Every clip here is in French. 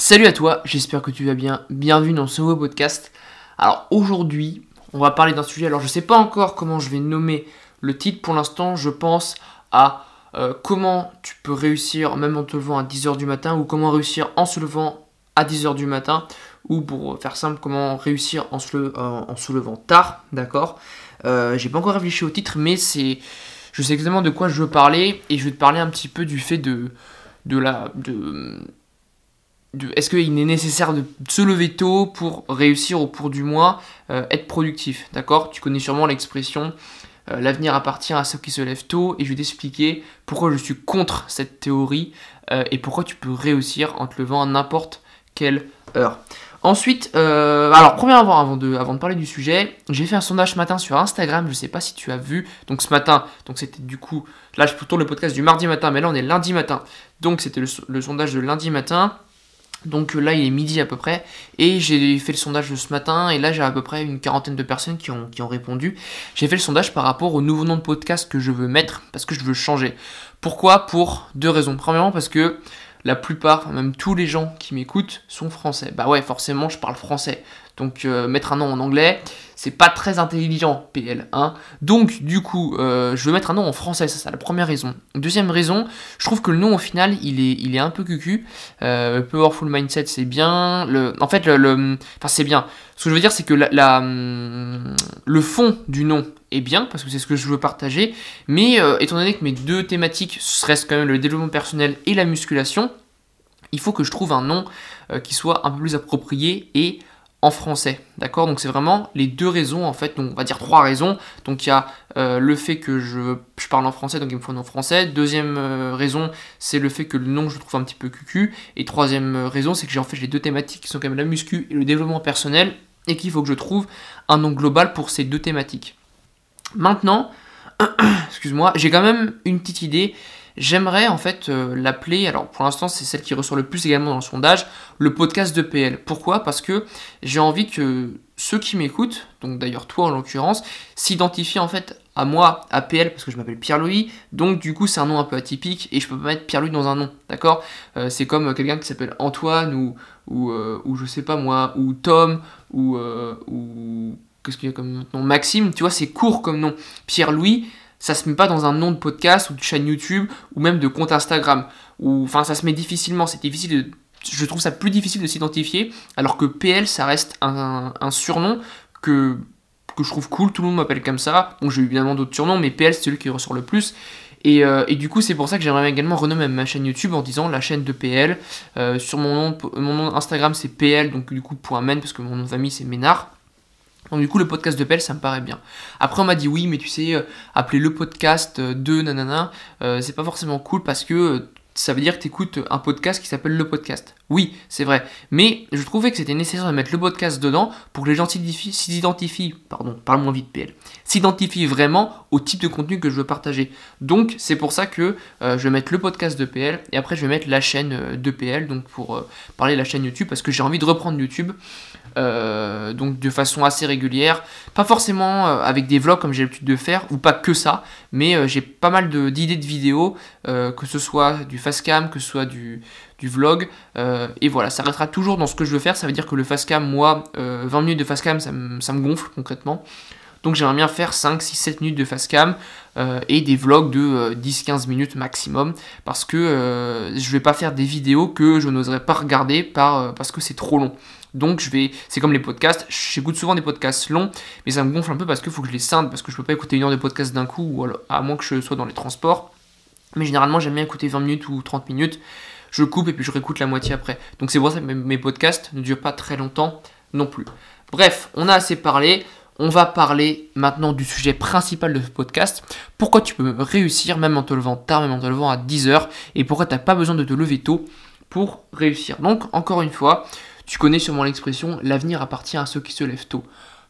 Salut à toi, j'espère que tu vas bien. Bienvenue dans ce nouveau podcast. Alors aujourd'hui, on va parler d'un sujet. Alors je sais pas encore comment je vais nommer le titre. Pour l'instant, je pense à euh, comment tu peux réussir même en te levant à 10h du matin ou comment réussir en se levant à 10h du matin ou pour faire simple, comment réussir en se, euh, levant tard, d'accord? Euh, J'ai pas encore réfléchi au titre, mais c'est, je sais exactement de quoi je veux parler et je vais te parler un petit peu du fait de, de la, de, est-ce qu'il est nécessaire de se lever tôt pour réussir au cours du mois, euh, être productif, d'accord? Tu connais sûrement l'expression euh, l'avenir appartient à ceux qui se lèvent tôt et je vais t'expliquer pourquoi je suis contre cette théorie euh, et pourquoi tu peux réussir en te levant à n'importe quelle heure. Ensuite, alors premièrement, avant de, parler du sujet, j'ai fait un sondage ce matin sur Instagram, je ne sais pas si tu as vu, donc ce matin, donc c'était du coup, là je tourne le podcast du mardi matin, mais là on est lundi matin, donc c'était le sondage de lundi matin, donc là, il est midi à peu près, et j'ai fait le sondage ce matin, et là, j'ai à peu près une quarantaine de personnes qui ont, qui ont répondu. J'ai fait le sondage par rapport au nouveau nom de podcast que je veux mettre, parce que je veux changer. Pourquoi? Pour deux raisons. Premièrement, parce que la plupart, même tous les gens qui m'écoutent, sont français. Bah ouais, forcément, je parle français. Donc euh, mettre un nom en anglais, c'est pas très intelligent, PL. Hein. Donc du coup, euh, je veux mettre un nom en français, c'est ça la première raison. Deuxième raison, je trouve que le nom au final, il est, il est un peu cucu. Euh, Powerful Mindset, c'est bien. Le, en fait, le, enfin c'est bien. Ce que je veux dire, c'est que la, hum, le fond du nom est bien, parce que c'est ce que je veux partager. Mais étant donné que mes deux thématiques restent quand même le développement personnel et la musculation, il faut que je trouve un nom qui soit un peu plus approprié et en français. D'accord? Donc c'est vraiment les deux raisons, en fait, donc on va dire trois raisons. Donc il y a euh, le fait que je, je, parle en français, donc il me faut un nom français. Deuxième euh, raison, c'est le fait que le nom je trouve un petit peu cucu. Et troisième euh, raison, c'est que j'ai en fait les deux thématiques qui sont quand même la muscu et le développement personnel, et qu'il faut que je trouve un nom global pour ces deux thématiques. Maintenant, excuse-moi, j'ai quand même une petite idée J'aimerais en fait euh, l'appeler, alors pour l'instant c'est celle qui ressort le plus également dans le sondage, le podcast de PL. Pourquoi? Parce que j'ai envie que ceux qui m'écoutent, donc d'ailleurs toi en l'occurrence, s'identifient en fait à moi, à PL, parce que je m'appelle Pierre-Louis, donc du coup c'est un nom un peu atypique et je peux pas mettre Pierre-Louis dans un nom, d'accord? Euh, C'est comme quelqu'un qui s'appelle Antoine ou, euh, ou, je sais pas moi, ou Tom, ou, ou qu'est-ce qu'il y a comme nom? Maxime, tu vois, c'est court comme nom. Pierre-Louis, ça se met pas dans un nom de podcast ou de chaîne YouTube ou même de compte Instagram. Enfin, ça se met difficilement. C'est difficile je trouve ça plus difficile de s'identifier. Alors que PL, ça reste un, surnom que, que je trouve cool. Tout le monde m'appelle comme ça. Bon, j'ai évidemment d'autres surnoms, mais PL, c'est celui qui ressort le plus. Et, euh, et, du coup, c'est pour ça que j'aimerais également renommer ma chaîne YouTube en disant la chaîne de PL. Euh, sur mon nom, mon Instagram, c'est PL, donc du coup, point .men, parce que mon nom de famille, c'est Ménard. Donc du coup le podcast de Pelle ça me paraît bien. Après on m'a dit oui mais tu sais euh, appeler le podcast euh, de nanana euh, c'est pas forcément cool parce que ça veut dire que tu écoutes un podcast qui s'appelle le podcast. Oui, c'est vrai. Mais je trouvais que c'était nécessaire de mettre le podcast dedans pour que les gens s'identifient, pardon, parle moins vite PL, s'identifient vraiment au type de contenu que je veux partager. Donc c'est pour ça que je vais mettre le podcast de PL et après je vais mettre la chaîne de PL, donc pour parler de la chaîne YouTube parce que j'ai envie de reprendre YouTube. Euh, donc de façon assez régulière. Pas forcément euh, avec des vlogs comme j'ai l'habitude de faire, ou pas que ça, mais euh, j'ai pas mal d'idées de, vidéos, que ce soit du fast cam, que ce soit du, vlog. et voilà, ça restera toujours dans ce que je veux faire. Ça veut dire que le fast cam, moi, 20 minutes de fast cam, ça, ça me gonfle concrètement. Donc j'aimerais bien faire 5, 6, 7 minutes de fast cam et des vlogs de 10-15 minutes maximum parce que je vais pas faire des vidéos que je n'oserais pas regarder par, parce que c'est trop long. Donc je vais, c'est comme les podcasts, j'écoute souvent des podcasts longs, mais ça me gonfle un peu parce qu'il faut que je les scinde, parce que je peux pas écouter une heure de podcast d'un coup, ou à moins que je sois dans les transports. Mais généralement j'aime bien écouter 20 minutes ou 30 minutes, je coupe et puis je réécoute la moitié après. Donc c'est pour ça que mes podcasts ne durent pas très longtemps non plus. Bref, on a assez parlé. On va parler maintenant du sujet principal de ce podcast. Pourquoi tu peux réussir même en te levant tard, même en te levant à 10h, et pourquoi tu n'as pas besoin de te lever tôt pour réussir. Donc, encore une fois, tu connais sûrement l'expression l'avenir appartient à ceux qui se lèvent tôt.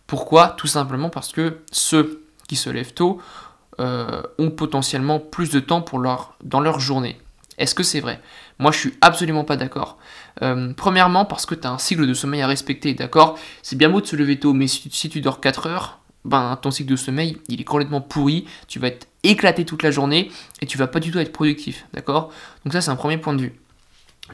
Pourquoi? Tout simplement parce que ceux qui se lèvent tôt euh, ont potentiellement plus de temps dans leur journée. Est-ce que c'est vrai? Moi, je suis absolument pas d'accord. Euh, premièrement, parce que tu as un cycle de sommeil à respecter, d'accord? C'est bien beau de se lever tôt, mais si, tu dors 4 heures, ben, ton cycle de sommeil, il est complètement pourri, tu vas être éclaté toute la journée et tu vas pas du tout être productif, d'accord? Donc ça, c'est un premier point de vue.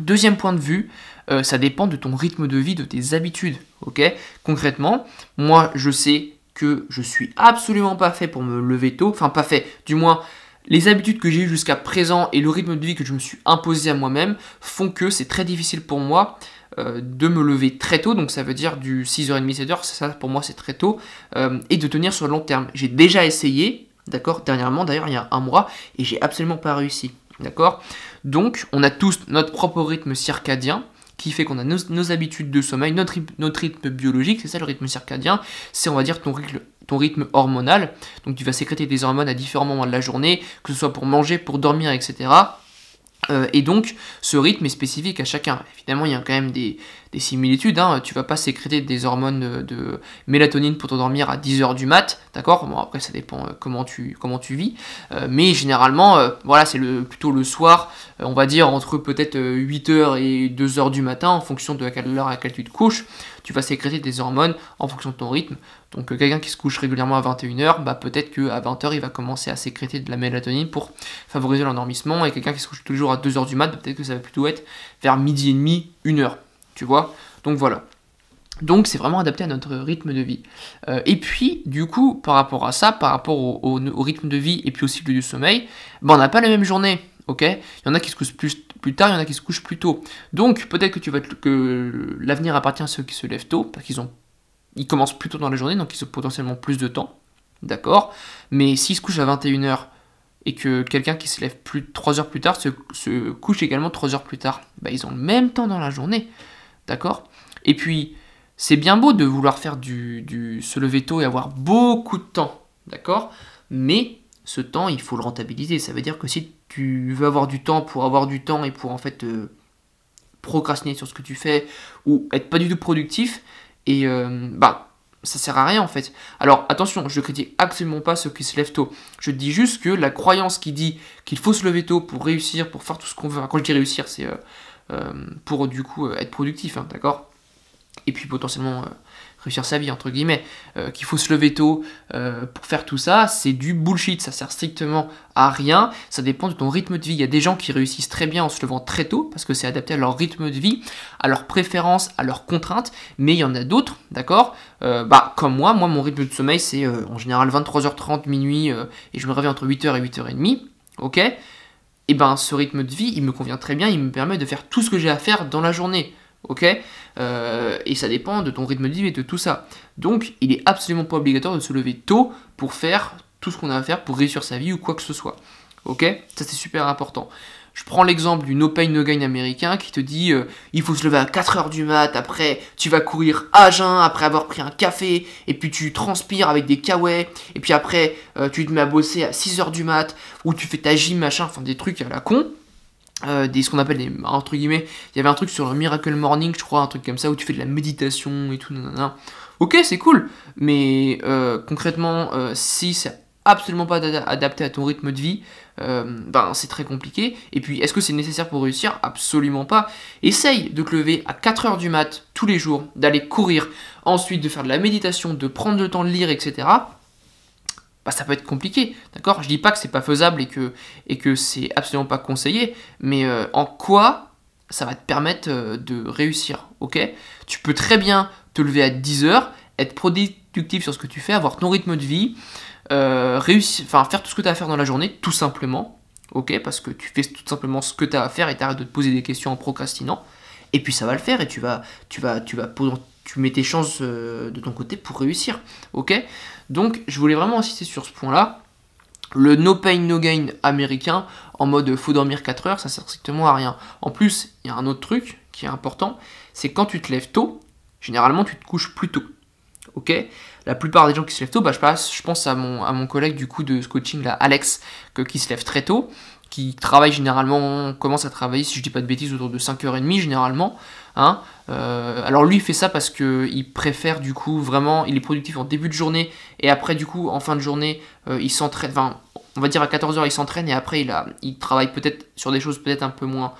Deuxième point de vue, euh, ça dépend de ton rythme de vie, de tes habitudes. Ok? Concrètement, moi je sais que je suis absolument pas fait pour me lever tôt, enfin pas fait, du moins les habitudes que j'ai eues jusqu'à présent et le rythme de vie que je me suis imposé à moi-même font que c'est très difficile pour moi euh, de me lever très tôt, donc ça veut dire du 6h30, 7h, ça pour moi c'est très tôt, euh, et de tenir sur le long terme. J'ai déjà essayé, d'accord, dernièrement d'ailleurs il y a un mois, et j'ai absolument pas réussi, d'accord. Donc on a tous notre propre rythme circadien, qui fait qu'on a nos, habitudes de sommeil, notre, notre rythme biologique, c'est ça le rythme circadien, c'est on va dire ton rythme, ton rythme hormonal, donc tu vas sécréter des hormones à différents moments de la journée, que ce soit pour manger, pour dormir, etc. Euh, et donc, ce rythme est spécifique à chacun. Évidemment, il y a quand même des, similitudes. Hein. Tu vas pas sécréter des hormones de, mélatonine pour t'endormir à 10h du mat, d'accord? Bon, après, ça dépend euh, comment, tu, vis. Euh, mais généralement, voilà, c'est plutôt le soir, on va dire entre peut-être 8h et 2h du matin, en fonction de l'heure à laquelle tu te couches tu vas sécréter des hormones en fonction de ton rythme. Donc euh, quelqu'un qui se couche régulièrement à 21h, bah, peut-être qu'à 20h il va commencer à sécréter de la mélatonine pour favoriser l'endormissement. Et quelqu'un qui se couche tous les jours à 2h du mat, bah, peut-être que ça va plutôt être vers midi et demi, 1h. Tu vois? Donc voilà. Donc c'est vraiment adapté à notre rythme de vie. Euh, et puis du coup, par rapport à ça, par rapport au, rythme de vie et puis au cycle du sommeil, bah, on n'a pas la même journée ok? Il y en a qui se couchent plus, plus tard, il y en a qui se couchent plus tôt. Donc peut-être que tu vas que l'avenir appartient à ceux qui se lèvent tôt, parce qu'ils ont ils commencent plus tôt dans la journée, donc ils ont potentiellement plus de temps. D'accord Mais s'ils se couchent à 21h et que quelqu'un qui se lève plus 3 heures plus tard se, couche également 3 heures plus tard, bah, ils ont le même temps dans la journée. D'accord Et puis, c'est bien beau de vouloir faire du, du se lever tôt et avoir beaucoup de temps. D'accord Mais ce temps, il faut le rentabiliser. Ça veut dire que si tu veux avoir du temps pour avoir du temps et pour en fait euh, procrastiner sur ce que tu fais ou être pas du tout productif, et euh, bah ça sert à rien en fait. Alors attention, je critique absolument pas ceux qui se lèvent tôt. Je dis juste que la croyance qui dit qu'il faut se lever tôt pour réussir, pour faire tout ce qu'on veut. quand je dis réussir, c'est euh, pour du coup être productif, hein, d'accord? Et puis potentiellement réussir sa vie, entre guillemets, euh, qu'il faut se lever tôt euh, pour faire tout ça, c'est du bullshit, ça sert strictement à rien, ça dépend de ton rythme de vie. Il y a des gens qui réussissent très bien en se levant très tôt, parce que c'est adapté à leur rythme de vie, à leurs préférences, à leurs contraintes, mais il y en a d'autres, d'accord euh, Bah, comme moi, moi, mon rythme de sommeil, c'est en général 23h30, minuit, et je me réveille entre 8h et 8h30, ok. Et ben, ce rythme de vie, il me convient très bien, il me permet de faire tout ce que j'ai à faire dans la journée ok euh, Et ça dépend de ton rythme de vie et de tout ça. Donc, il est absolument pas obligatoire de se lever tôt pour faire tout ce qu'on a à faire pour réussir sa vie ou quoi que ce soit. Ok Ça, c'est super important. Je prends l'exemple du no pain no gain américain qui te dit euh, il faut se lever à 4h du mat, après tu vas courir à jeun après avoir pris un café, et puis tu transpires avec des kawaii, et puis après euh, tu te mets à bosser à 6h du mat, ou tu fais ta gym, machin, enfin des trucs à la con. Euh, des, ce qu'on appelle des entre guillemets il y avait un truc sur le Miracle Morning je crois un truc comme ça où tu fais de la méditation et tout ok c'est cool mais euh, concrètement euh, si c'est absolument pas adapté à ton rythme de vie ben c'est très compliqué. Et puis est-ce que c'est nécessaire pour réussir? Absolument pas. Essaye de te lever à 4h du mat tous les jours d'aller courir ensuite de faire de la méditation de prendre le temps de lire etc bah, ça peut être compliqué, d'accord? Je dis pas que c'est pas faisable et que, et que c'est absolument pas conseillé, mais euh, en quoi ça va te permettre euh, de réussir, ok? Tu peux très bien te lever à 10h, être productif sur ce que tu fais, avoir ton rythme de vie, euh, réussir, enfin faire tout ce que tu as à faire dans la journée, tout simplement, ok? Parce que tu fais tout simplement ce que tu as à faire et tu arrêtes de te poser des questions en procrastinant, et puis ça va le faire et tu vas, tu vas, tu vas, tu mets tes chances de ton côté pour réussir, ok? Donc je voulais vraiment insister sur ce point-là. Le no pain no gain américain en mode faut dormir 4 heures, ça sert strictement à rien. En plus, il y a un autre truc qui est important, c'est quand tu te lèves tôt, généralement tu te couches plus tôt. Ok? La plupart des gens qui se lèvent tôt, bah, je, passe, je pense à mon, collègue du coup de ce coaching Alex, qui se lève très tôt, qui travaille généralement, commence à travailler, si je dis pas de bêtises, autour de 5h30 généralement. Hein. Euh, alors lui il fait ça parce qu'il préfère du coup vraiment, il est productif en début de journée et après du coup en fin de journée euh, il s'entraîne, enfin on va dire à 14h il s'entraîne et après il, travaille peut-être sur des choses peut-être un peu moins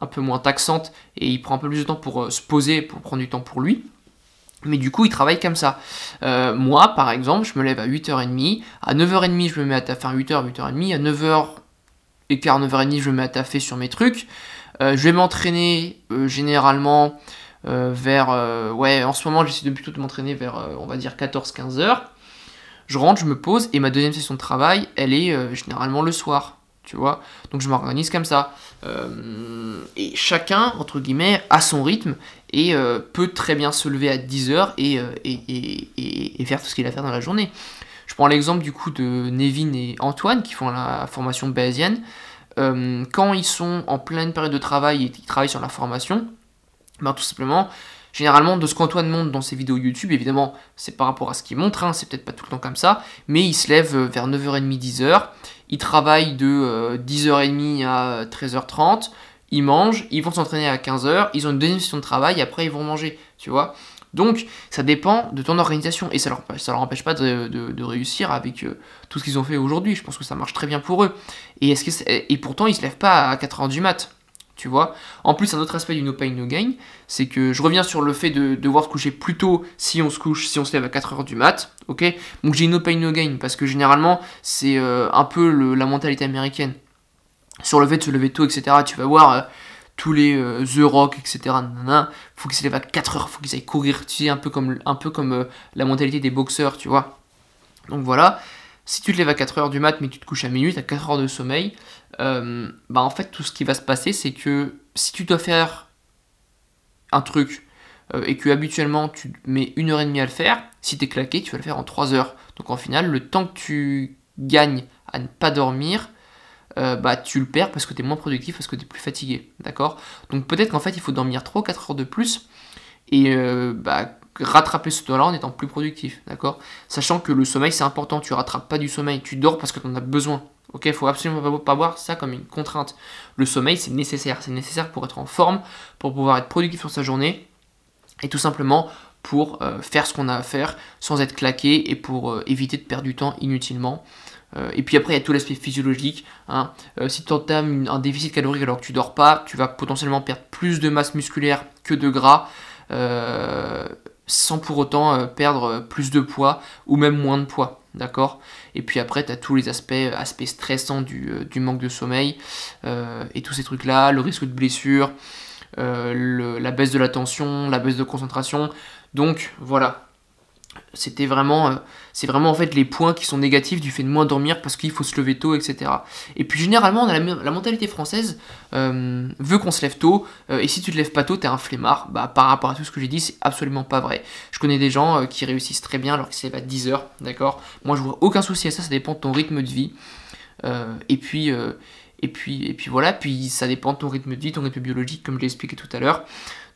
un peu moins taxantes et il prend un peu plus de temps pour euh, se poser, pour prendre du temps pour lui. Mais du coup, il travaille comme ça. moi, par exemple, je me lève à 8h30. À 9h30, je me mets à taffer. 8h, 8h30. À 9h, et 9h30, je me mets à taffer sur mes trucs. je vais m'entraîner généralement vers... ouais, en ce moment, j'essaie de plutôt de m'entraîner vers, on va dire, 14-15 heures. Je rentre, je me pose, et ma deuxième session de travail, elle est généralement le soir tu vois. Donc je m'organise comme ça. Euh, et chacun, entre guillemets, a son rythme et euh, peut très bien se lever à 10h euh, et, et, faire tout ce qu'il a à faire dans la journée. Je prends l'exemple du coup de Nevin et Antoine qui font la formation bayésienne. quand ils sont en pleine période de travail et qu'ils travaillent sur la formation, ben, tout simplement, généralement de ce qu'Antoine montre dans ses vidéos YouTube, évidemment c'est par rapport à ce qu'il montre, hein, c'est peut-être pas tout le temps comme ça, mais il se lève vers 9h30, 10h, ils travaillent de 10h30 euh, à 13h30, ils mangent, ils vont s'entraîner à 15h, ils ont une deuxième session de travail, après ils vont manger, tu vois. Donc ça dépend de ton organisation, et ça leur, ça leur empêche pas de, réussir avec euh, tout ce qu'ils ont fait aujourd'hui, je pense que ça marche très bien pour eux. Et, est-ce que et pourtant ils se lèvent pas à 4h du mat'. En plus, un autre aspect du no pain no gain, c'est que je reviens sur le fait de devoir se coucher plus tôt si on se couche, si on se lève à 4h du mat, ok Donc j'ai no pain no gain, parce que généralement, c'est euh, un peu la mentalité américaine. Sur le fait de se lever tôt, etc., tu vas voir... Euh, tous les euh, The Rock, etc. Nanana, faut qu'ils se lèvent à 4 h faut qu'ils aillent courir, tu sais, un peu comme, un peu comme la mentalité des boxeurs, tu vois. Donc voilà, si tu te lèves à 4 h du mat, mais tu te couches à minuit, tu as 4 heures de sommeil, euh, bah en fait tout ce qui va se passer c'est que si tu dois faire un truc euh, et que habituellement tu mets une heure et demie à le faire, si tu es claqué tu vas le faire en 3 heures. Donc en final le temps que tu gagnes à ne pas dormir, euh, bah tu le perds parce que tu es moins productif, parce que tu es plus fatigué. D'accord? Donc peut-être qu'en fait il faut dormir 3 ou 4 heures de plus et bah rattraper ce temps-là en étant plus productif, d'accord? Sachant que le sommeil c'est important, tu rattrapes pas du sommeil, tu dors parce que tu en as besoin, ok? Faut absolument pas voir ça comme une contrainte. Le sommeil c'est nécessaire, c'est nécessaire pour être en forme, pour pouvoir être productif sur sa journée, et tout simplement pour euh, faire ce qu'on a à faire sans être claqué et pour euh, éviter de perdre du temps inutilement. Euh, et puis après, il y a tout l'aspect physiologique. Hein. si tu entames un déficit calorique alors que tu dors pas, tu vas potentiellement perdre plus de masse musculaire que de gras sans pour autant euh, perdre euh, plus de poids ou même moins de poids. D'accord? Et puis après, tu as tous les aspects, euh, aspects stressants du, manque de sommeil et tous ces trucs-là, le risque de blessure, la baisse de la tension, la baisse de concentration. Donc voilà, c'était vraiment, euh, c'est vraiment en fait les points qui sont négatifs du fait de moins dormir parce qu'il faut se lever tôt, etc. Et puis généralement, on la, mentalité française euh, veut qu'on se lève tôt, euh, et si tu te lèves pas tôt, t'es un flemmard. Bah, par rapport à tout ce que j'ai dit, c'est absolument pas vrai. Je connais des gens qui réussissent très bien alors qu'ils se lèvent à 10 heures, d'accord? Moi, je vois aucun souci à ça, ça dépend de ton rythme de vie. et puis. et puis, et puis voilà, puis ça dépend de ton rythme de vie, ton rythme biologique, comme je l'ai expliqué tout à l'heure.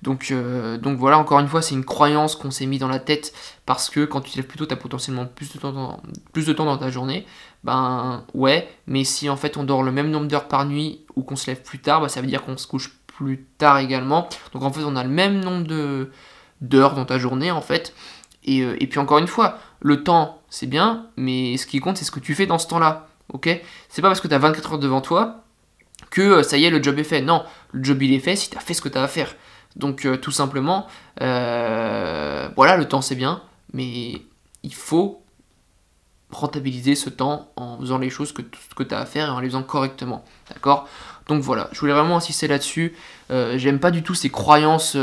Donc, euh, donc voilà, encore une fois, c'est une croyance qu'on s'est mis dans la tête parce que quand tu te lèves plus tôt, tu as potentiellement plus de, temps dans, plus de temps dans ta journée. Ben ouais, mais si en fait on dort le même nombre d'heures par nuit ou qu'on se lève plus tard, bah, ça veut dire qu'on se couche plus tard également. Donc en fait, on a le même nombre d'heures dans ta journée en fait. Et, euh, et puis encore une fois, le temps c'est bien, mais ce qui compte c'est ce que tu fais dans ce temps-là. Ok? C'est pas parce que tu as 24 heures devant toi que euh, ça y est, le job est fait. Non, le job il est fait si tu as fait ce que tu as à faire. Donc euh, tout simplement, euh, voilà, le temps c'est bien, mais il faut rentabiliser ce temps en faisant les choses que, que tu as à faire et en les faisant correctement. D'accord? Donc voilà, je voulais vraiment insister là-dessus. Euh, j'aime pas du tout ces croyances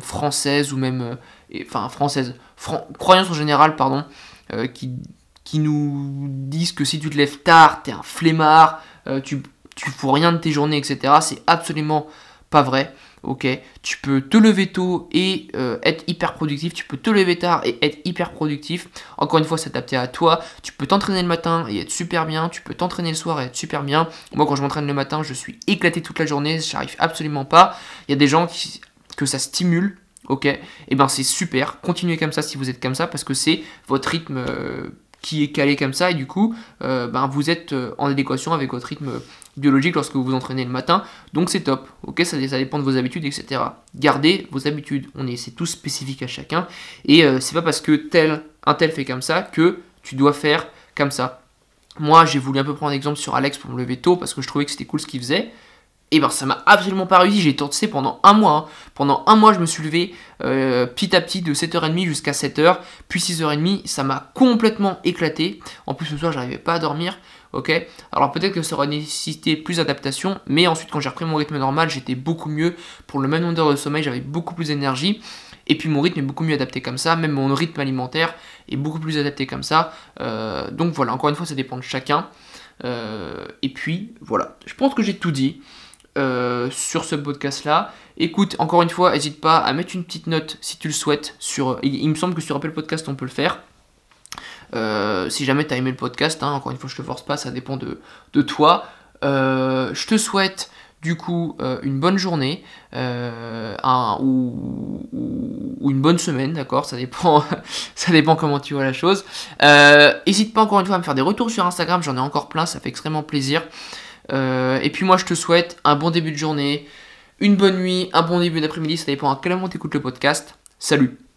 françaises ou même. enfin, françaises. croyances en général, pardon, qui, qui nous disent que si tu te lèves tard, t'es un flemmard, tu, tu fous rien de tes journées, etc. C'est absolument pas vrai ok Tu peux te lever tôt et euh, être hyper productif, tu peux te lever tard et être hyper productif. Encore une fois, s'adapter à toi. Tu peux t'entraîner le matin et être super bien, tu peux t'entraîner le soir et être super bien. Moi, quand je m'entraîne le matin, je suis éclaté toute la journée, j'arrive absolument pas. Il y a des gens qui, que ça stimule, ok Et eh ben c'est super, continuez comme ça si vous êtes comme ça parce que c'est votre rythme. Euh, qui est calé comme ça et du coup euh, ben, vous êtes en adéquation avec votre rythme biologique lorsque vous vous entraînez le matin, donc c'est top, ok, ça, dépend de vos habitudes, etc. Gardez vos habitudes, on est, c'est tout spécifique à chacun, et euh, c'est pas parce que tel, un tel fait comme ça que tu dois faire comme ça. Moi, j'ai voulu un peu prendre exemple sur Alex pour me lever tôt parce que je trouvais que c'était cool ce qu'il faisait. Et ben ça m'a absolument pas réussi, j'ai tenté pendant un mois. Hein. Pendant un mois, je me suis levé euh, petit à petit de 7h30 jusqu'à 7h, puis 6h30, ça m'a complètement éclaté. En plus, ce soir, j'arrivais pas à dormir. Ok Alors peut-être que ça aurait nécessité plus d'adaptation, mais ensuite quand j'ai repris mon rythme normal, j'étais beaucoup mieux. Pour le même nombre d'heures de sommeil, j'avais beaucoup plus d'énergie. Et puis mon rythme est beaucoup mieux adapté comme ça, même mon rythme alimentaire est beaucoup plus adapté comme ça. Euh, donc voilà, encore une fois, ça dépend de chacun. Euh, et puis voilà, je pense que j'ai tout dit. Euh, sur ce podcast là. Écoute, encore une fois, n'hésite pas à mettre une petite note si tu le souhaites. Sur, il, me semble que sur Apple Podcast on peut le faire. Si jamais tu as aimé le podcast, hein, encore une fois je te force pas, ça dépend de, de toi. je te souhaite du coup euh, une bonne journée euh, ou, une bonne semaine, d'accord Ça dépend, ça dépend comment tu vois la chose. N'hésite euh, pas encore une fois à me faire des retours sur Instagram, j'en ai encore plein, ça fait extrêmement plaisir. et puis moi je te souhaite un bon début de journée, une bonne nuit, un bon début d'après-midi, ça dépend à quel moment tu écoutes le podcast. Salut